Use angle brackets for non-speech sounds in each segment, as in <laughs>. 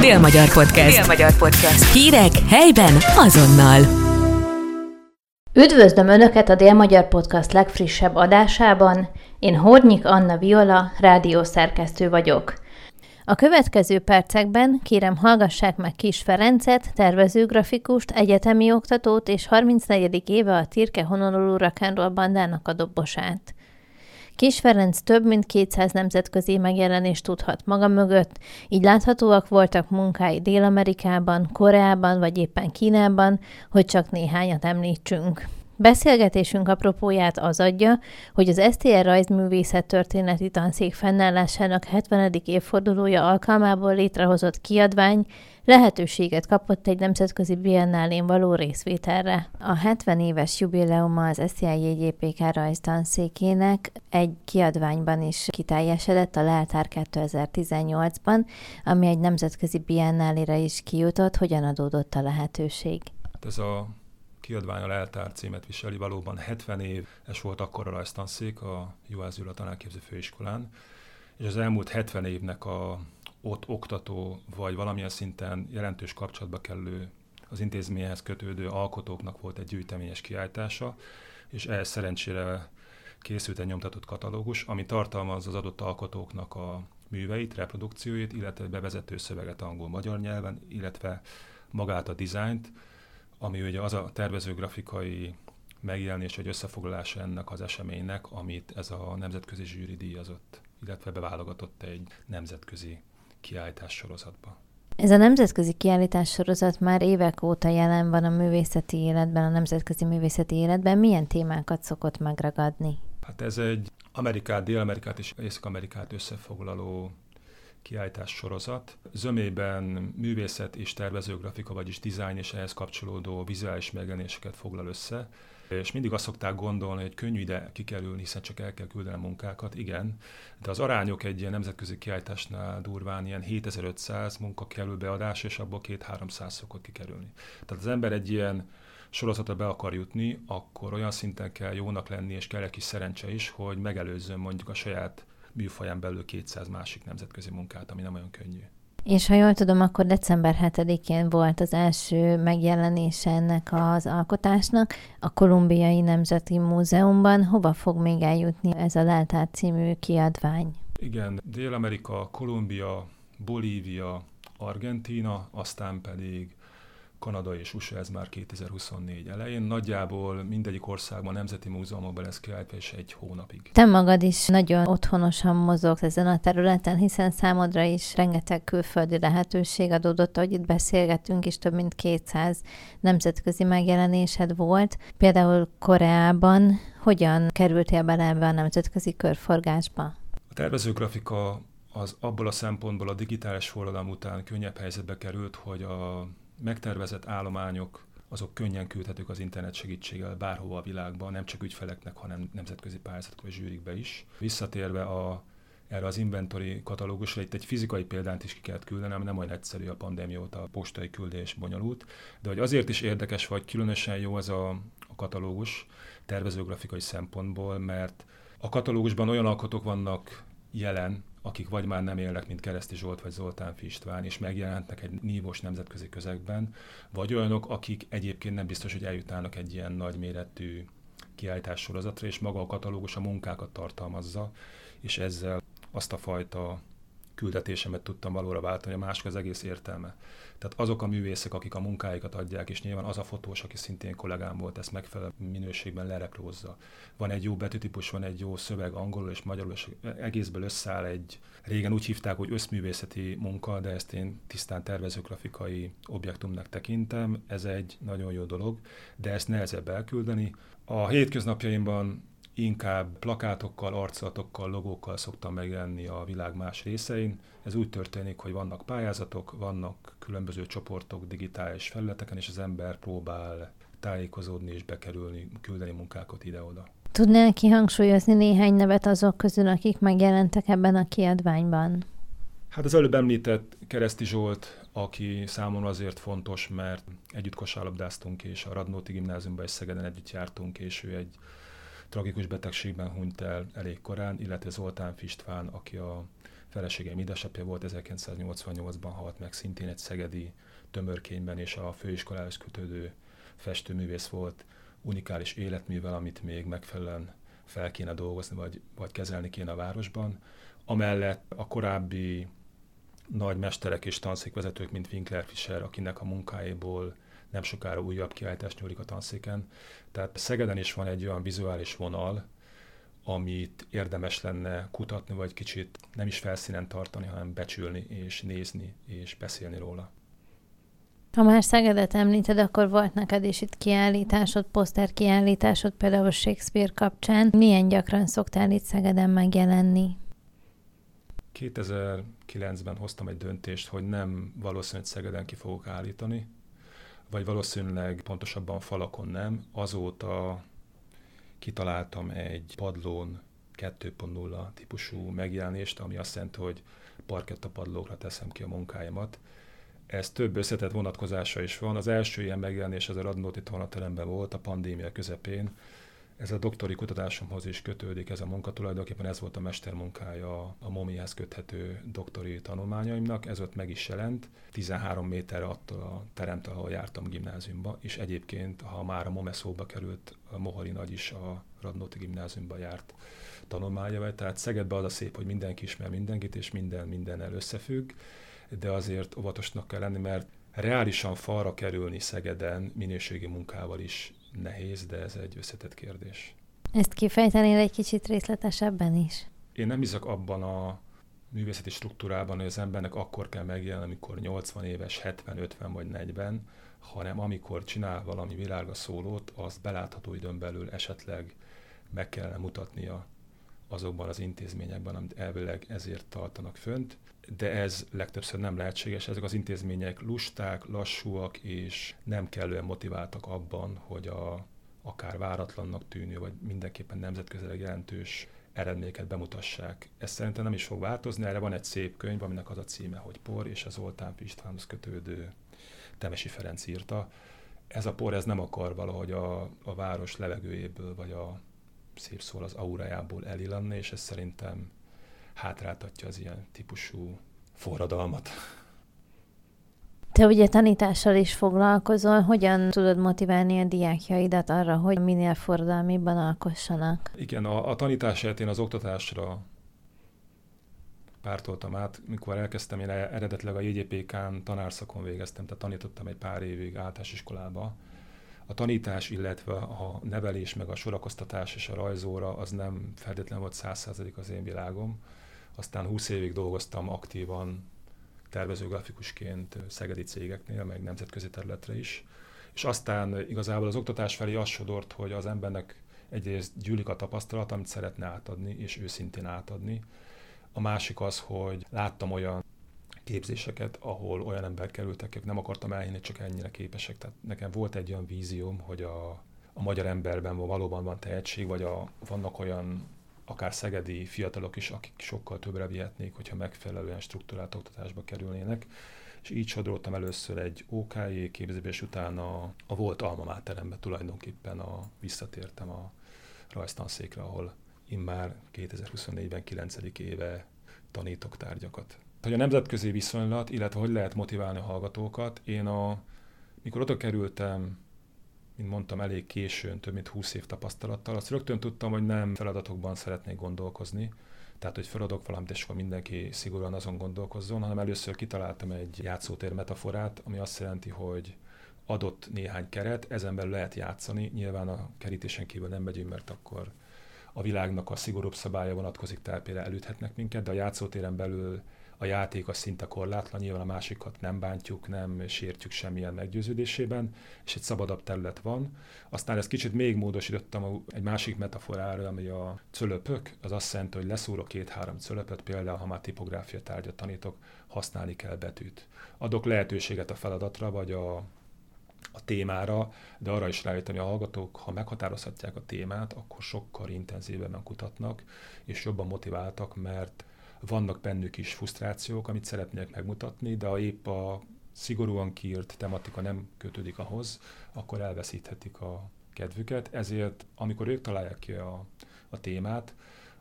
Dél-Magyar Podcast. Dél-Magyar Podcast. Hírek helyben azonnal. Üdvözlöm Önöket a Dél-Magyar Podcast legfrissebb adásában. Én Hornyik Anna Viola, rádiószerkesztő vagyok. A következő percekben kérem hallgassák meg Kis Ferencet, tervezőgrafikust, egyetemi oktatót és 34. éve a Tirke Honolulu Rock'n'Roll bandának a dobosát. Kis Ferenc több mint 200 nemzetközi megjelenést tudhat maga mögött, így láthatóak voltak munkái Dél-Amerikában, Koreában vagy éppen Kínában, hogy csak néhányat említsünk. Beszélgetésünk apropóját az adja, hogy az STR Rajzművészet történeti tanszék fennállásának 70. évfordulója alkalmából létrehozott kiadvány lehetőséget kapott egy nemzetközi biennálén való részvételre. A 70 éves jubileuma az SZIA JGPK rajztanszékének egy kiadványban is kiteljesedett a Leltár 2018-ban, ami egy nemzetközi biennálére is kijutott. Hogyan adódott a lehetőség? Hát ez a kiadvány a Leltár címet viseli, valóban 70 éves volt akkor a rajztanszék a Juhász Gyula tanárképző főiskolán, és az elmúlt 70 évnek a ott oktató, vagy valamilyen szinten jelentős kapcsolatba kellő az intézményhez kötődő alkotóknak volt egy gyűjteményes kiállítása, és ehhez szerencsére készült egy nyomtatott katalógus, ami tartalmaz az adott alkotóknak a műveit, reprodukcióit, illetve bevezető szöveget angol-magyar nyelven, illetve magát a dizájnt, ami ugye az a tervezőgrafikai megjelenés vagy összefoglalása ennek az eseménynek, amit ez a nemzetközi zsűri díjazott, illetve beválogatott egy nemzetközi kiállítás sorozatba. Ez a nemzetközi kiállítás sorozat már évek óta jelen van a művészeti életben, a nemzetközi művészeti életben. Milyen témákat szokott megragadni? Hát ez egy Amerikát, Dél-Amerikát és Észak-Amerikát összefoglaló kiállítás sorozat. Zömében művészet és tervezőgrafika, vagyis dizájn és ehhez kapcsolódó vizuális megjelenéseket foglal össze. És mindig azt szokták gondolni, hogy könnyű ide kikerülni, hiszen csak el kell küldeni a munkákat. Igen, de az arányok egy ilyen nemzetközi kiállításnál durván ilyen 7500 munka kerül beadás, és abból 2-300 szokott kikerülni. Tehát az ember egy ilyen sorozatra be akar jutni, akkor olyan szinten kell jónak lenni, és kell egy kis szerencse is, hogy megelőzzön mondjuk a saját műfaján belül 200 másik nemzetközi munkát, ami nem olyan könnyű. És ha jól tudom, akkor december 7-én volt az első megjelenése ennek az alkotásnak a Kolumbiai Nemzeti Múzeumban. Hova fog még eljutni ez a Leltár című kiadvány? Igen, Dél-Amerika, Kolumbia, Bolívia, Argentína, aztán pedig Kanada és USA ez már 2024 elején. Nagyjából mindegyik országban, nemzeti múzeumokban lesz kiállítva, és egy hónapig. Te magad is nagyon otthonosan mozogsz ezen a területen, hiszen számodra is rengeteg külföldi lehetőség adódott, ahogy itt beszélgetünk, és több mint 200 nemzetközi megjelenésed volt. Például Koreában hogyan kerültél bele ebbe a nemzetközi körforgásba? A tervezőgrafika az abból a szempontból a digitális forradalom után könnyebb helyzetbe került, hogy a megtervezett állományok azok könnyen küldhetők az internet segítségével bárhova a világban, nem csak ügyfeleknek, hanem nemzetközi pályázatok vagy zsűrikbe is. Visszatérve a, erre az inventory katalógusra, itt egy fizikai példát is ki kellett küldenem, nem olyan egyszerű a pandémia óta a postai küldés bonyolult, de hogy azért is érdekes vagy különösen jó ez a, a katalógus tervezőgrafikai szempontból, mert a katalógusban olyan alkotók vannak jelen, akik vagy már nem élnek, mint Kereszti Zsolt vagy Zoltán Fistván, és megjelentnek egy nívós nemzetközi közegben, vagy olyanok, akik egyébként nem biztos, hogy eljutnának egy ilyen nagyméretű kiállítás sorozatra, és maga a katalógus a munkákat tartalmazza, és ezzel azt a fajta küldetésemet tudtam valóra váltani, a másik az egész értelme. Tehát azok a művészek, akik a munkáikat adják, és nyilván az a fotós, aki szintén kollégám volt, ezt megfelelő minőségben lereprózza. Van egy jó betűtípus, van egy jó szöveg angolul és magyarul, és egészből összeáll egy, régen úgy hívták, hogy összművészeti munka, de ezt én tisztán tervezőgrafikai objektumnak tekintem. Ez egy nagyon jó dolog, de ezt nehezebb elküldeni. A hétköznapjaimban inkább plakátokkal, arcatokkal, logókkal szoktam megjelenni a világ más részein. Ez úgy történik, hogy vannak pályázatok, vannak különböző csoportok digitális felületeken, és az ember próbál tájékozódni és bekerülni, küldeni munkákat ide-oda. Tudnál kihangsúlyozni néhány nevet azok közül, akik megjelentek ebben a kiadványban? Hát az előbb említett Kereszti Zsolt, aki számomra azért fontos, mert együtt kosárlabdáztunk, és a Radnóti gimnáziumban és Szegeden együtt jártunk, és ő egy tragikus betegségben hunyt el elég korán, illetve Zoltán Fistván, aki a feleségem édesapja volt, 1988-ban halt meg szintén egy szegedi tömörkényben, és a főiskolához kötődő festőművész volt, unikális életművel, amit még megfelelően fel kéne dolgozni, vagy, vagy kezelni kéne a városban. Amellett a korábbi nagy mesterek és tanszékvezetők, mint Winkler Fischer, akinek a munkáiból nem sokára újabb kiállítást nyúlik a tanszéken. Tehát Szegeden is van egy olyan vizuális vonal, amit érdemes lenne kutatni, vagy kicsit nem is felszínen tartani, hanem becsülni, és nézni, és beszélni róla. Ha már Szegedet említed, akkor volt neked is itt kiállításod, poszter kiállításod, például Shakespeare kapcsán. Milyen gyakran szoktál itt Szegeden megjelenni? 2009-ben hoztam egy döntést, hogy nem valószínűleg Szegeden ki fogok állítani, vagy valószínűleg pontosabban falakon nem. Azóta kitaláltam egy padlón 2.0 típusú megjelenést, ami azt jelenti, hogy parketta padlókra teszem ki a munkáimat. Ez több összetett vonatkozása is van. Az első ilyen megjelenés az a Radnóti tornateremben volt a pandémia közepén, ez a doktori kutatásomhoz is kötődik, ez a munka tulajdonképpen ez volt a mestermunkája a momihez köthető doktori tanulmányaimnak, ez ott meg is jelent, 13 méterre attól a teremtől, ahol jártam gimnáziumba, és egyébként, ha már a MOME szóba került, a Mohori Nagy is a Radnóti gimnáziumba járt tanulmánya, tehát Szegedbe az a szép, hogy mindenki ismer mindenkit, és minden mindennel összefügg, de azért óvatosnak kell lenni, mert reálisan falra kerülni Szegeden minőségi munkával is nehéz, de ez egy összetett kérdés. Ezt kifejtenél egy kicsit részletesebben is? Én nem hiszek abban a művészeti struktúrában, hogy az embernek akkor kell megjelenni, amikor 80 éves, 70, 50 vagy 40, hanem amikor csinál valami világa szólót, azt belátható időn belül esetleg meg kellene mutatnia azokban az intézményekben, amit elvileg ezért tartanak fönt, de ez legtöbbször nem lehetséges. Ezek az intézmények lusták, lassúak és nem kellően motiváltak abban, hogy a akár váratlannak tűnő, vagy mindenképpen nemzetközileg jelentős eredményeket bemutassák. Ez szerintem nem is fog változni, erre van egy szép könyv, aminek az a címe, hogy Por, és az Oltán Istvánhoz kötődő Temesi Ferenc írta. Ez a por, ez nem akar valahogy a, a város levegőjéből, vagy a szép szól az aurájából elillanni, és ez szerintem hátráltatja az ilyen típusú forradalmat. Te ugye tanítással is foglalkozol, hogyan tudod motiválni a diákjaidat arra, hogy minél forradalmibban alkossanak? Igen, a, a tanítását én az oktatásra pártoltam át. Mikor elkezdtem, én eredetileg a JGPK-n tanárszakon végeztem, tehát tanítottam egy pár évig általános iskolába. A tanítás, illetve a nevelés, meg a sorakoztatás és a rajzóra az nem feltétlenül volt százszázadik az én világom aztán 20 évig dolgoztam aktívan tervezőgrafikusként szegedi cégeknél, meg nemzetközi területre is. És aztán igazából az oktatás felé az sodort, hogy az embernek egyrészt gyűlik a tapasztalat, amit szeretne átadni, és őszintén átadni. A másik az, hogy láttam olyan képzéseket, ahol olyan emberek kerültek, akik nem akartam elhinni, csak ennyire képesek. Tehát nekem volt egy olyan vízióm, hogy a, a magyar emberben valóban van tehetség, vagy a, vannak olyan akár szegedi fiatalok is, akik sokkal többre vihetnék, hogyha megfelelően struktúrált oktatásba kerülnének. És így sodroltam először egy OKJ képzésbe, és utána a volt alma máterembe tulajdonképpen a, visszatértem a rajztanszékre, ahol immár 2024-ben 9. éve tanítok tárgyakat. Hogy a nemzetközi viszonylat, illetve hogy lehet motiválni a hallgatókat, én a, mikor oda kerültem mint mondtam, elég későn, több mint 20 év tapasztalattal, azt rögtön tudtam, hogy nem feladatokban szeretnék gondolkozni, tehát, hogy feladok valamit, és akkor mindenki szigorúan azon gondolkozzon, hanem először kitaláltam egy játszótér metaforát, ami azt jelenti, hogy adott néhány keret, ezen belül lehet játszani, nyilván a kerítésen kívül nem megyünk, mert akkor a világnak a szigorúbb szabálya vonatkozik, tehát például elüthetnek minket, de a játszótéren belül a játék az szinte korlátlan, nyilván a másikat nem bántjuk, nem sértjük semmilyen meggyőződésében, és egy szabadabb terület van. Aztán ezt kicsit még módosítottam egy másik metaforára, ami a cölöpök, az azt jelenti, hogy leszúrok két-három cölöpöt, például ha már tipográfia tárgyat tanítok, használni kell betűt. Adok lehetőséget a feladatra, vagy a, a témára, de arra is rájöttem, hogy a hallgatók, ha meghatározhatják a témát, akkor sokkal intenzívebben kutatnak, és jobban motiváltak, mert vannak bennük is frusztrációk, amit szeretnék megmutatni, de ha épp a szigorúan kiírt tematika nem kötődik ahhoz, akkor elveszíthetik a kedvüket. Ezért, amikor ők találják ki a, a témát,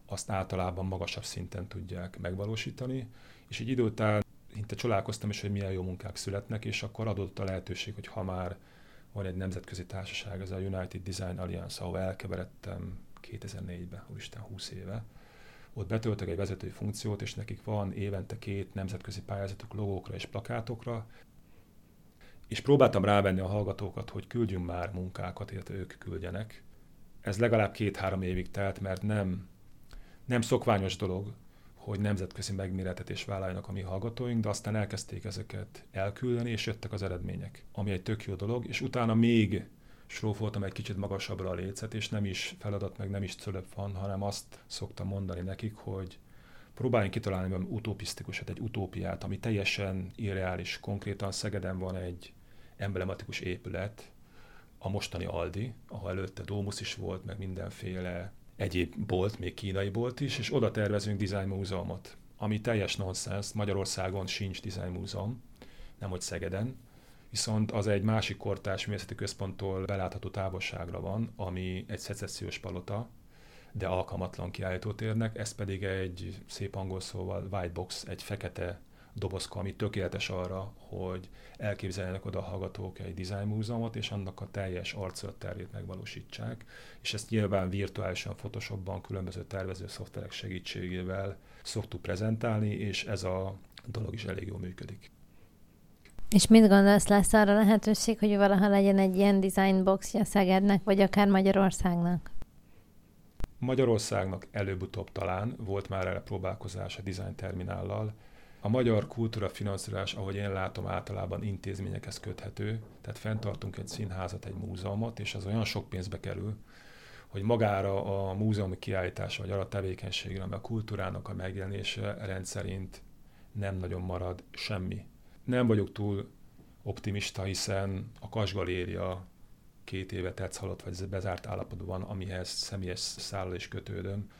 azt általában magasabb szinten tudják megvalósítani, és egy idő után szinte csodálkoztam is, hogy milyen jó munkák születnek, és akkor adott a lehetőség, hogy ha már van egy nemzetközi társaság, ez a United Design Alliance, ahol elkeveredtem 2004-ben, úristen 20 éve, ott betöltek egy vezetői funkciót, és nekik van évente két nemzetközi pályázatuk logókra és plakátokra, és próbáltam rávenni a hallgatókat, hogy küldjünk már munkákat, illetve ők küldjenek. Ez legalább két-három évig telt, mert nem, nem szokványos dolog, hogy nemzetközi megméretetés vállaljanak a mi hallgatóink, de aztán elkezdték ezeket elküldeni, és jöttek az eredmények, ami egy tök jó dolog, és utána még srófoltam egy kicsit magasabbra a lécet, és nem is feladat, meg nem is cölöp van, hanem azt szoktam mondani nekik, hogy próbáljunk kitalálni valami utopisztikusat, egy utópiát, ami teljesen irreális. Konkrétan Szegeden van egy emblematikus épület, a mostani Aldi, ahol előtte Domus is volt, meg mindenféle egyéb bolt, még kínai bolt is, és oda tervezünk design múzeumot, ami teljes nonsens, Magyarországon sincs design múzeum, nem hogy Szegeden, viszont az egy másik kortás művészeti központtól belátható távolságra van, ami egy szecessziós palota, de alkalmatlan kiállítótérnek, ez pedig egy szép angol szóval white box, egy fekete dobozka, ami tökéletes arra, hogy elképzeljenek oda a hallgatók egy design múzeumot, és annak a teljes arculaterét megvalósítsák, és ezt nyilván virtuálisan Photoshopban különböző tervező szoftverek segítségével szoktuk prezentálni, és ez a dolog is elég jól működik. És mit gondolsz, lesz arra lehetőség, hogy valaha legyen egy ilyen design boxja Szegednek, vagy akár Magyarországnak? Magyarországnak előbb-utóbb talán volt már erre próbálkozás a design terminállal, a magyar kultúra finanszírozás, ahogy én látom, általában intézményekhez köthető, tehát fenntartunk egy színházat, egy múzeumot, és az olyan sok pénzbe kerül, hogy magára a múzeumi kiállítás, vagy arra a tevékenységre, ami a kultúrának a megjelenése rendszerint nem nagyon marad semmi. Nem vagyok túl optimista, hiszen a Kasgaléria két éve tetsz halott, vagy bezárt állapotban amihez személyes szállal is kötődöm.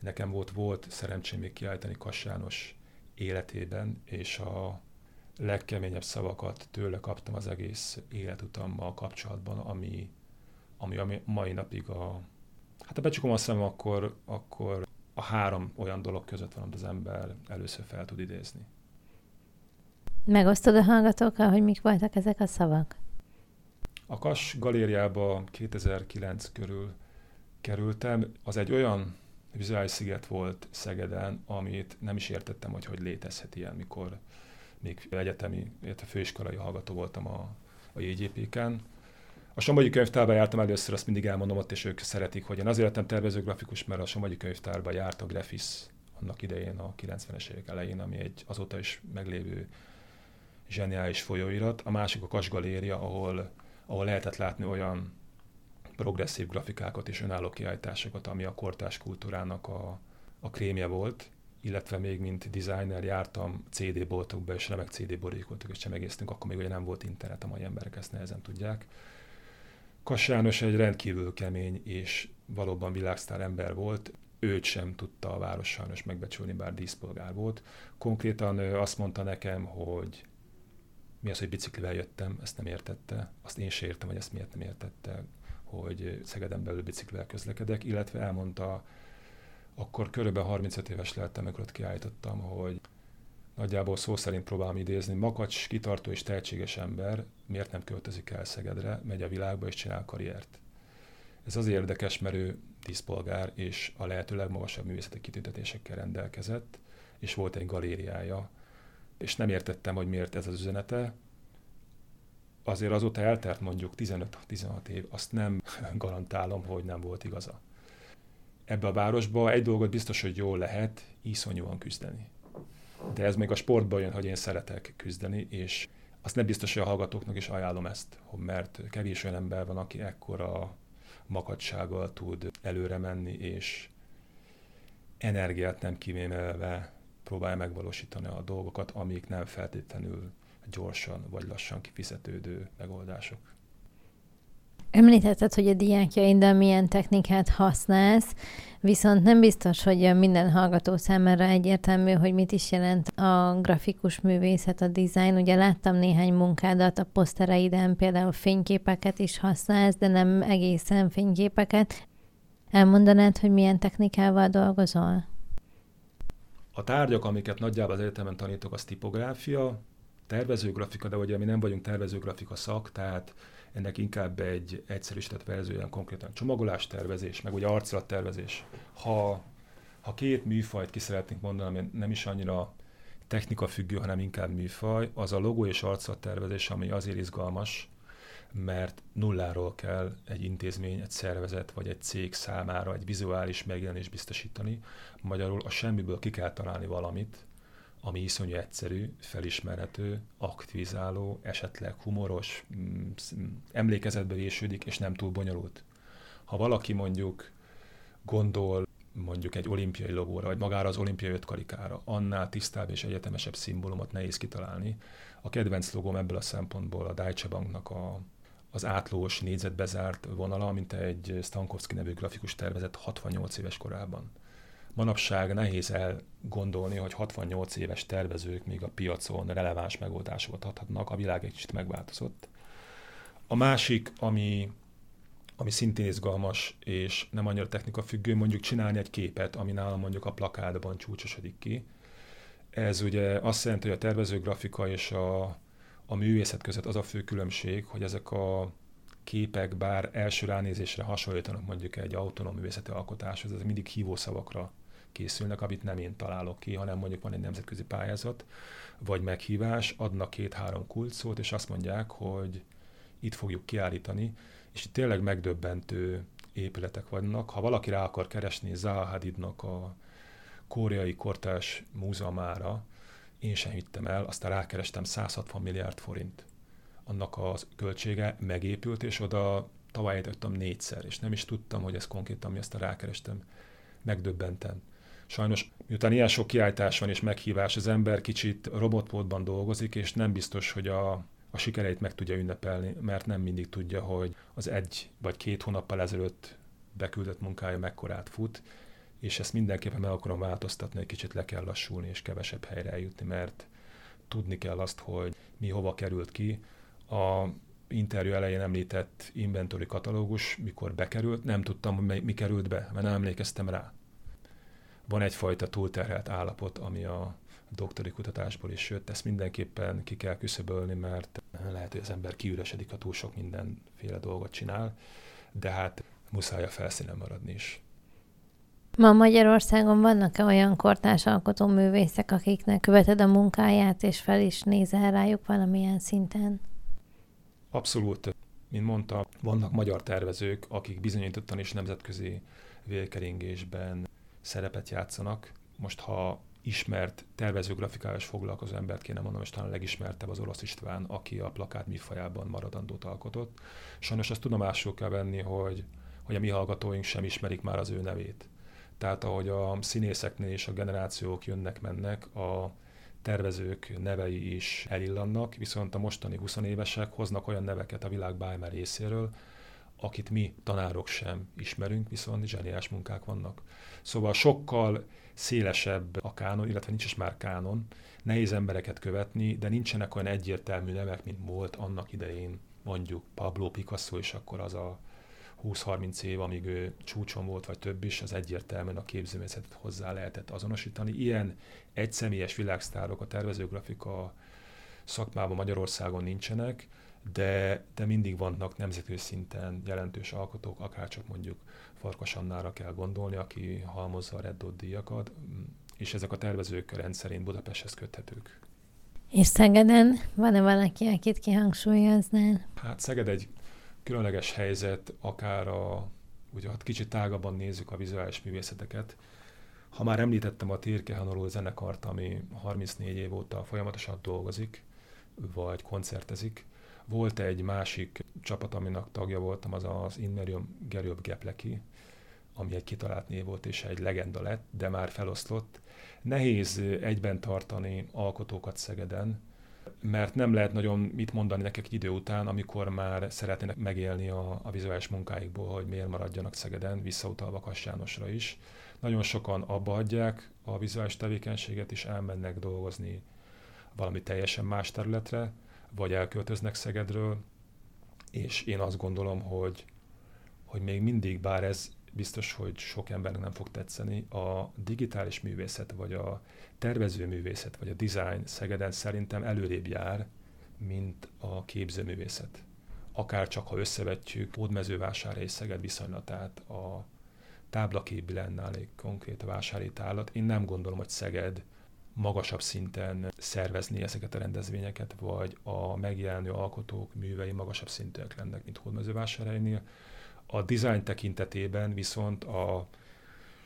Nekem volt, volt szerencsém még kiállítani Kass János életében, és a legkeményebb szavakat tőle kaptam az egész életutammal kapcsolatban, ami, ami a mai napig a... Hát ha becsukom a szemem, akkor, akkor a három olyan dolog között van, amit az ember először fel tud idézni. Megosztod a hallgatókkal, hogy mik voltak ezek a szavak? A Kas galériába 2009 körül kerültem. Az egy olyan vizuális sziget volt Szegeden, amit nem is értettem, hogy hogy létezhet ilyen, mikor még egyetemi, illetve főiskolai hallgató voltam a, a JGP-ken. A Somogyi könyvtárba jártam először, azt mindig elmondom ott, és ők szeretik, hogy én azért lettem tervező grafikus, mert a Somogyi könyvtárba járt a Grafis annak idején, a 90-es évek elején, ami egy azóta is meglévő zseniális folyóirat. A másik a Kas Galéria, ahol, ahol lehetett látni olyan progresszív grafikákat és önálló kiállításokat, ami a kortás kultúrának a, a krémje volt, illetve még mint designer jártam CD boltokba, és remek CD boríkoltuk, és csemegéztünk, akkor még ugye nem volt internet, a mai emberek ezt nehezen tudják. Kass egy rendkívül kemény és valóban világsztár ember volt, őt sem tudta a város sajnos megbecsülni, bár díszpolgár volt. Konkrétan azt mondta nekem, hogy mi az, hogy biciklivel jöttem, ezt nem értette. Azt én sem értem, hogy ezt miért nem értette hogy Szegeden belül biciklivel közlekedek, illetve elmondta, akkor körülbelül 35 éves lettem, amikor ott kiállítottam, hogy nagyjából szó szerint próbálom idézni, makacs, kitartó és tehetséges ember miért nem költözik el Szegedre, megy a világba és csinál karriert. Ez az érdekes, mert ő díszpolgár és a lehető legmagasabb művészeti kitüntetésekkel rendelkezett, és volt egy galériája, és nem értettem, hogy miért ez az üzenete, azért azóta eltelt mondjuk 15-16 év, azt nem <laughs> garantálom, hogy nem volt igaza. Ebbe a városba egy dolgot biztos, hogy jól lehet iszonyúan küzdeni. De ez még a sportban jön, hogy én szeretek küzdeni, és azt nem biztos, hogy a hallgatóknak is ajánlom ezt, mert kevés olyan ember van, aki ekkora makadsággal tud előre menni, és energiát nem kivémelve próbálja megvalósítani a dolgokat, amik nem feltétlenül gyorsan vagy lassan kifizetődő megoldások. Említetted, hogy a diákjaiddal milyen technikát használsz, viszont nem biztos, hogy minden hallgató számára egyértelmű, hogy mit is jelent a grafikus művészet, a design. Ugye láttam néhány munkádat a posztereiden, például fényképeket is használsz, de nem egészen fényképeket. Elmondanád, hogy milyen technikával dolgozol? A tárgyak, amiket nagyjából az egyetemen tanítok, az tipográfia, tervezőgrafika, de ugye mi nem vagyunk tervezőgrafika szak, tehát ennek inkább egy egyszerűsített verziója, konkrétan csomagolás tervezés, meg ugye arculattervezés. Ha, ha két műfajt ki szeretnénk mondani, ami nem is annyira technika függő, hanem inkább műfaj, az a logó és arculattervezés, ami azért izgalmas, mert nulláról kell egy intézmény, egy szervezet vagy egy cég számára egy vizuális megjelenést biztosítani. Magyarul a semmiből ki kell találni valamit, ami iszonyú egyszerű, felismerhető, aktivizáló, esetleg humoros, mm, emlékezetbe vésődik, és nem túl bonyolult. Ha valaki mondjuk gondol mondjuk egy olimpiai logóra, vagy magára az olimpiai ötkarikára, annál tisztább és egyetemesebb szimbólumot nehéz kitalálni. A kedvenc logóm ebből a szempontból a Deutsche Banknak a, az átlós négyzetbezárt vonala, mint egy Stankowski nevű grafikus tervezet 68 éves korában manapság nehéz elgondolni, hogy 68 éves tervezők még a piacon releváns megoldásokat adhatnak, a világ egy kicsit megváltozott. A másik, ami, ami szintén izgalmas, és nem annyira technika függő, mondjuk csinálni egy képet, ami nálam mondjuk a plakádban csúcsosodik ki. Ez ugye azt jelenti, hogy a tervezőgrafika és a, a művészet között az a fő különbség, hogy ezek a képek, bár első ránézésre hasonlítanak mondjuk egy autonóm művészeti alkotáshoz, ez mindig hívószavakra készülnek, amit nem én találok ki, hanem mondjuk van egy nemzetközi pályázat, vagy meghívás, adnak két-három kulcsszót, és azt mondják, hogy itt fogjuk kiállítani, és itt tényleg megdöbbentő épületek vannak. Ha valaki rá akar keresni Zaha Hadidnak a koreai kortás múzeumára, én sem hittem el, aztán rákerestem 160 milliárd forint. Annak a költsége megépült, és oda tavaly jöttem négyszer, és nem is tudtam, hogy ez konkrétan mi, aztán rákerestem, megdöbbentem. Sajnos, miután ilyen sok kiállítás van és meghívás, az ember kicsit robotmódban dolgozik, és nem biztos, hogy a, a sikereit meg tudja ünnepelni, mert nem mindig tudja, hogy az egy vagy két hónappal ezelőtt beküldött munkája mekkorát fut, és ezt mindenképpen meg akarom változtatni, egy kicsit le kell lassulni, és kevesebb helyre eljutni, mert tudni kell azt, hogy mi hova került ki. A interjú elején említett inventory katalógus, mikor bekerült, nem tudtam, hogy mi került be, mert nem emlékeztem rá van egyfajta túlterhelt állapot, ami a doktori kutatásból is jött. Ezt mindenképpen ki kell küszöbölni, mert lehet, hogy az ember kiüresedik, ha túl sok mindenféle dolgot csinál, de hát muszáj a felszínen maradni is. Ma Magyarországon vannak-e olyan kortárs alkotó művészek, akiknek követed a munkáját, és fel is nézel rájuk valamilyen szinten? Abszolút. Mint mondta, vannak magyar tervezők, akik bizonyítottan is nemzetközi vélkeringésben szerepet játszanak. Most ha ismert tervezőgrafikával is foglalkozó embert kéne mondanom, és talán a legismertebb az Orosz István, aki a plakát műfajában maradandót alkotott. Sajnos azt tudomásul kell venni, hogy, hogy a mi hallgatóink sem ismerik már az ő nevét. Tehát ahogy a színészeknél is a generációk jönnek-mennek, a tervezők nevei is elillannak, viszont a mostani 20 évesek hoznak olyan neveket a világ bármely részéről, akit mi tanárok sem ismerünk, viszont zseniás munkák vannak. Szóval sokkal szélesebb a kánon, illetve nincs is már kánon, nehéz embereket követni, de nincsenek olyan egyértelmű nevek, mint volt annak idején mondjuk Pablo Picasso, és akkor az a 20-30 év, amíg ő csúcson volt, vagy több is, az egyértelműen a képzőmészetet hozzá lehetett azonosítani. Ilyen egyszemélyes világsztárok a tervezőgrafika szakmában Magyarországon nincsenek, de, de mindig vannak nemzetközi szinten jelentős alkotók, akár csak mondjuk Farkas Annára kell gondolni, aki halmozza a Red Dot díjakat, és ezek a tervezők rendszerint Budapesthez köthetők. És Szegeden van-e valaki, akit kihangsúlyoznál? Hát Szeged egy különleges helyzet, akár a, ugye hát kicsit tágabban nézzük a vizuális művészeteket. Ha már említettem a Tirke Hanoló zenekart, ami 34 év óta folyamatosan dolgozik, vagy koncertezik, volt egy másik csapat, aminek tagja voltam, az az Inmerium Gerjobb Gepleki, ami egy kitalált név volt, és egy legenda lett, de már feloszlott. Nehéz egyben tartani alkotókat Szegeden, mert nem lehet nagyon mit mondani nekik egy idő után, amikor már szeretnének megélni a, a vizuális munkáikból, hogy miért maradjanak Szegeden, visszautalva Kass Jánosra is. Nagyon sokan abba adják a vizuális tevékenységet, és elmennek dolgozni valami teljesen más területre, vagy elköltöznek Szegedről, és én azt gondolom, hogy, hogy még mindig, bár ez biztos, hogy sok embernek nem fog tetszeni. A digitális művészet, vagy a tervezőművészet, vagy a design Szegeden szerintem előrébb jár, mint a képzőművészet. Akár csak, ha összevetjük Ódmezővásárhely és Szeged viszonylatát, a táblakép Biennálé konkrét vásári tálat. Én nem gondolom, hogy Szeged magasabb szinten szervezni ezeket a rendezvényeket, vagy a megjelenő alkotók művei magasabb szintűek lennek, mint Hódmezővásárhelynél. A design tekintetében viszont a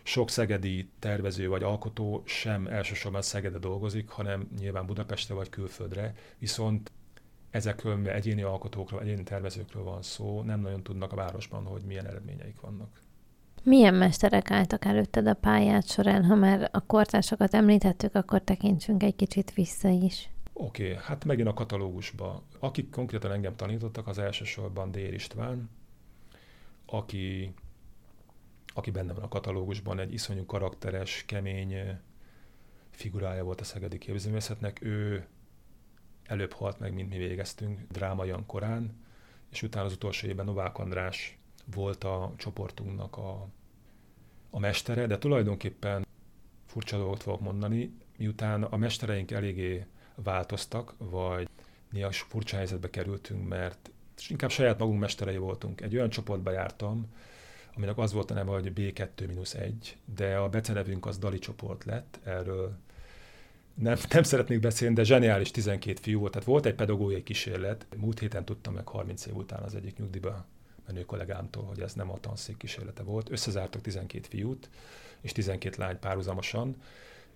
sok szegedi tervező vagy alkotó sem elsősorban Szegede dolgozik, hanem nyilván Budapestre vagy külföldre, viszont ezekről egyéni alkotókról, egyéni tervezőkről van szó, nem nagyon tudnak a városban, hogy milyen eredményeik vannak. Milyen mesterek álltak előtted a pályát során? Ha már a kortársakat említettük, akkor tekintsünk egy kicsit vissza is. Oké, okay, hát megint a katalógusba. Akik konkrétan engem tanítottak, az elsősorban Dér István, aki, aki benne van a katalógusban, egy iszonyú karakteres, kemény figurája volt a szegedi képzőművészetnek. Ő előbb halt meg, mint mi végeztünk, drámaian korán, és utána az utolsó évben Novák András volt a csoportunknak a, a mestere, de tulajdonképpen furcsa dolgot fogok mondani, miután a mestereink eléggé változtak, vagy néha furcsa helyzetbe kerültünk, mert inkább saját magunk mesterei voltunk. Egy olyan csoportba jártam, aminek az volt a neve, hogy B2-1, de a becenevünk az Dali csoport lett, erről nem, nem szeretnék beszélni, de zseniális 12 fiú volt. Tehát volt egy pedagógiai kísérlet. Múlt héten tudtam meg 30 év után az egyik nyugdíjba menő kollégámtól, hogy ez nem a tanszék kísérlete volt. Összezártak 12 fiút és 12 lány párhuzamosan,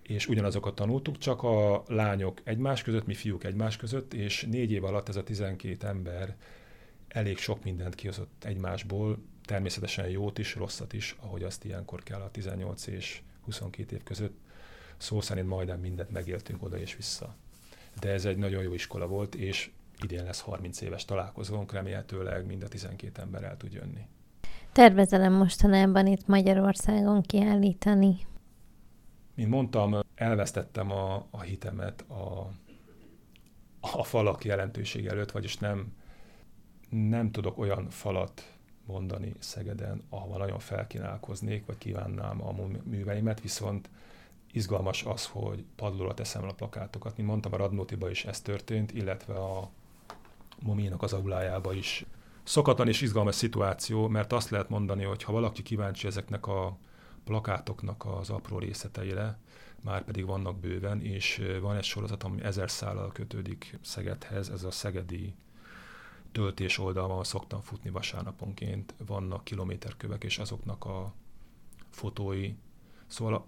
és ugyanazokat tanultuk, csak a lányok egymás között, mi fiúk egymás között, és négy év alatt ez a 12 ember elég sok mindent kihozott egymásból, természetesen jót is, rosszat is, ahogy azt ilyenkor kell a 18 és 22 év között. Szó szerint majdnem mindent megéltünk oda és vissza. De ez egy nagyon jó iskola volt, és idén lesz 30 éves találkozónk, remélhetőleg mind a 12 ember el tud jönni. Tervezelem mostanában itt Magyarországon kiállítani? Mint mondtam, elvesztettem a, a hitemet a, a falak jelentőség előtt, vagyis nem, nem tudok olyan falat mondani Szegeden, ahova nagyon felkínálkoznék, vagy kívánnám a műveimet, viszont izgalmas az, hogy padlóra teszem a plakátokat. Mint mondtam, a Radnótiba is ez történt, illetve a Mominak az aulájába is. Szokatlan és izgalmas szituáció, mert azt lehet mondani, hogy ha valaki kíváncsi ezeknek a plakátoknak az apró részleteire, már pedig vannak bőven, és van egy sorozat, ami ezer szállal kötődik Szegedhez, ez a szegedi töltés oldalon szoktam futni vasárnaponként, vannak kilométerkövek, és azoknak a fotói. Szóval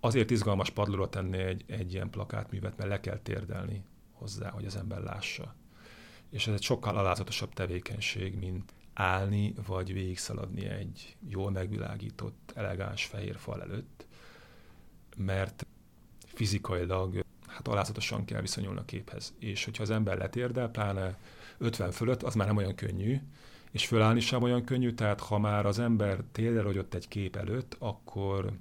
azért izgalmas padlóra tenni egy, egy ilyen plakátművet, mert le kell térdelni hozzá, hogy az ember lássa és ez egy sokkal alázatosabb tevékenység, mint állni vagy végigszaladni egy jól megvilágított, elegáns fehér fal előtt, mert fizikailag hát alázatosan kell viszonyulni a képhez. És hogyha az ember letérdel, pláne 50 fölött, az már nem olyan könnyű, és fölállni sem olyan könnyű, tehát ha már az ember térdelrogyott egy kép előtt, akkor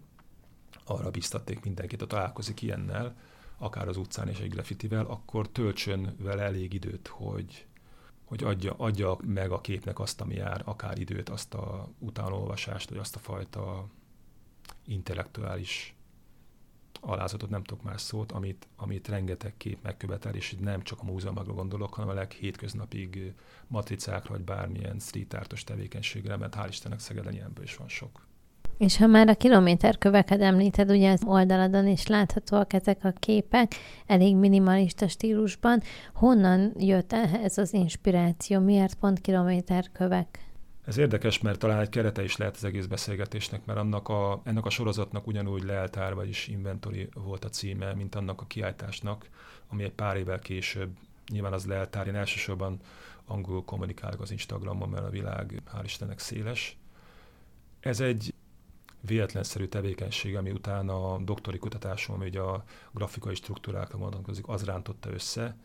arra biztatték mindenkit, ha találkozik ilyennel, akár az utcán és egy graffitivel, akkor töltsön vele elég időt, hogy, hogy adja, adja meg a képnek azt, ami jár, akár időt, azt a utánolvasást, vagy azt a fajta intellektuális alázatot, nem tudok más szót, amit, amit rengeteg kép megkövetel, és nem csak a múzeumokra gondolok, hanem a leghétköznapig matricákra, vagy bármilyen street artos tevékenységre, mert hál' Istennek Szegeden ilyenből is van sok. És ha már a kilométerköveket említed, ugye az oldaladon is láthatóak ezek a képek, elég minimalista stílusban. Honnan jött ez az inspiráció? Miért pont kilométerkövek? Ez érdekes, mert talán egy kerete is lehet az egész beszélgetésnek, mert annak a, ennek a sorozatnak ugyanúgy leltár, vagyis inventory volt a címe, mint annak a kiállításnak, ami egy pár évvel később, nyilván az leltár, én elsősorban angol kommunikálok az Instagramon, mert a világ hál' Istennek széles. Ez egy véletlenszerű tevékenység, ami utána a doktori kutatásom, ami ugye a grafikai struktúrákra vonatkozik, az rántotta össze.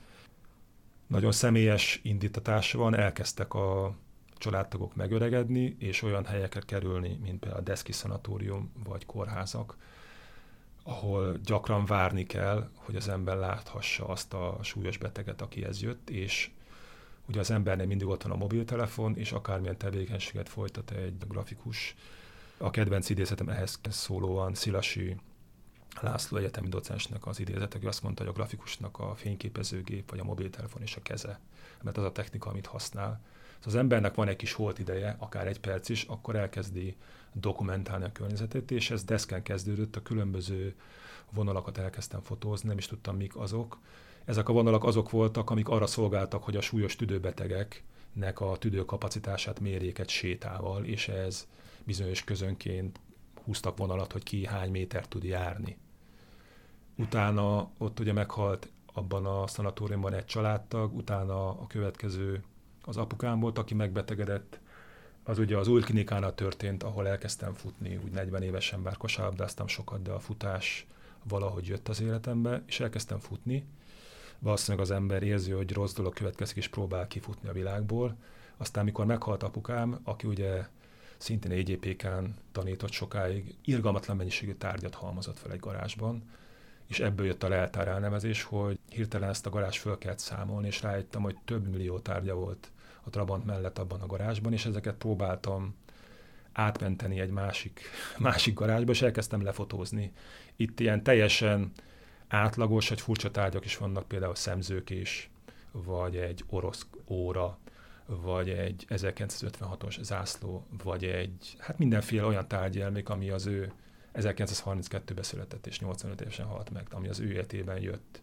Nagyon személyes indítatása van, elkezdtek a családtagok megöregedni, és olyan helyekre kerülni, mint például a Deszki Szanatórium vagy kórházak, ahol gyakran várni kell, hogy az ember láthassa azt a súlyos beteget, akihez jött, és ugye az embernek mindig ott van a mobiltelefon, és akármilyen tevékenységet folytat egy grafikus, A kedvenc idézetem ehhez szólóan Szilasi László egyetemi docensnek az idézetek, azt mondta, hogy a grafikusnak a fényképezőgép vagy a mobiltelefon és a keze, mert az a technika, amit használ. Szóval az embernek van egy kis holt ideje, akár egy perc is, akkor elkezdi dokumentálni a környezetét, és ez deszken kezdődött, a különböző vonalakat elkezdtem fotózni, nem is tudtam, mik azok. Ezek a vonalak azok voltak, amik arra szolgáltak, hogy a súlyos tüdőbetegeknek a tüdőkapacitását mérjék egy sétával, és ez bizonyos közönként húztak vonalat, hogy ki hány méter tud járni. Utána ott ugye meghalt abban a szanatóriumban egy családtag, utána a következő az apukám volt, aki megbetegedett, az ugye az új klinikánál történt, ahol elkezdtem futni, úgy 40 évesen, bár kosárlabdáztam sokat, de a futás valahogy jött az életembe, és elkezdtem futni. Valószínűleg az ember érzi, hogy rossz dolog következik, és próbál kifutni a világból. Aztán, mikor meghalt apukám, aki ugye szintén EGPK-n tanított sokáig, irgalmatlan mennyiségű tárgyat halmozott fel egy garázsban, és ebből jött a leltár elnevezés, hogy hirtelen ezt a garázs föl kellett számolni, és rájöttem, hogy több millió tárgya volt a Trabant mellett abban a garázsban, és ezeket próbáltam átmenteni egy másik, <laughs> másik garázsba, és elkezdtem lefotózni. Itt ilyen teljesen átlagos, vagy furcsa tárgyak is vannak, például szemzőkés, vagy egy orosz óra, vagy egy 1956-os zászló, vagy egy, hát mindenféle olyan tárgyelmék, ami az ő 1932-ben született és 85 évesen halt meg, ami az ő életében jött.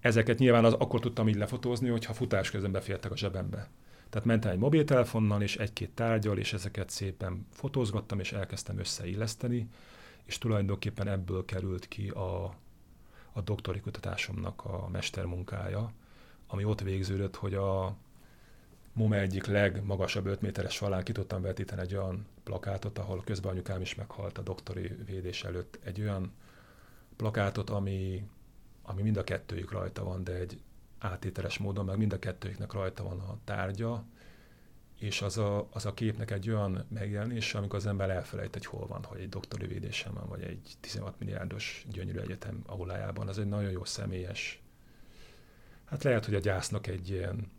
Ezeket nyilván az, akkor tudtam így lefotózni, hogyha futás közben befértek a zsebembe. Tehát mentem egy mobiltelefonnal és egy-két tárgyal, és ezeket szépen fotózgattam, és elkezdtem összeilleszteni, és tulajdonképpen ebből került ki a, a doktori kutatásomnak a mestermunkája, ami ott végződött, hogy a MOME egyik legmagasabb 5 méteres falán ki tudtam vetíteni egy olyan plakátot, ahol közben anyukám is meghalt a doktori védés előtt. Egy olyan plakátot, ami, ami mind a kettőjük rajta van, de egy átételes módon, meg mind a kettőjüknek rajta van a tárgya, és az a, az a képnek egy olyan megjelenése, amikor az ember elfelejt, hogy hol van, hogy egy doktori védésem van, vagy egy 16 milliárdos gyönyörű egyetem aulájában, az egy nagyon jó személyes, hát lehet, hogy a gyásznak egy ilyen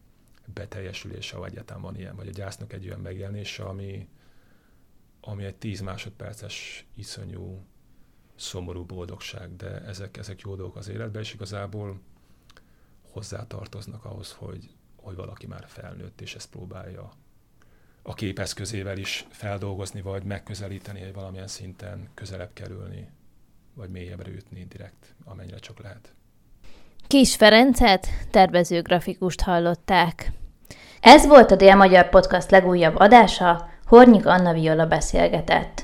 beteljesülése, vagy egyáltalán van ilyen, vagy a gyásznak egy olyan megjelenése, ami, ami egy 10 másodperces iszonyú szomorú boldogság, de ezek, ezek jó dolgok az életben, és igazából hozzátartoznak ahhoz, hogy, hogy valaki már felnőtt, és ezt próbálja a képeszközével is feldolgozni, vagy megközelíteni, hogy valamilyen szinten közelebb kerülni, vagy mélyebbre jutni direkt, amennyire csak lehet. Kis Ferencet, tervező grafikust hallották. Ez volt a Dél-Magyar Podcast legújabb adása, Hornyik Anna Viola beszélgetett.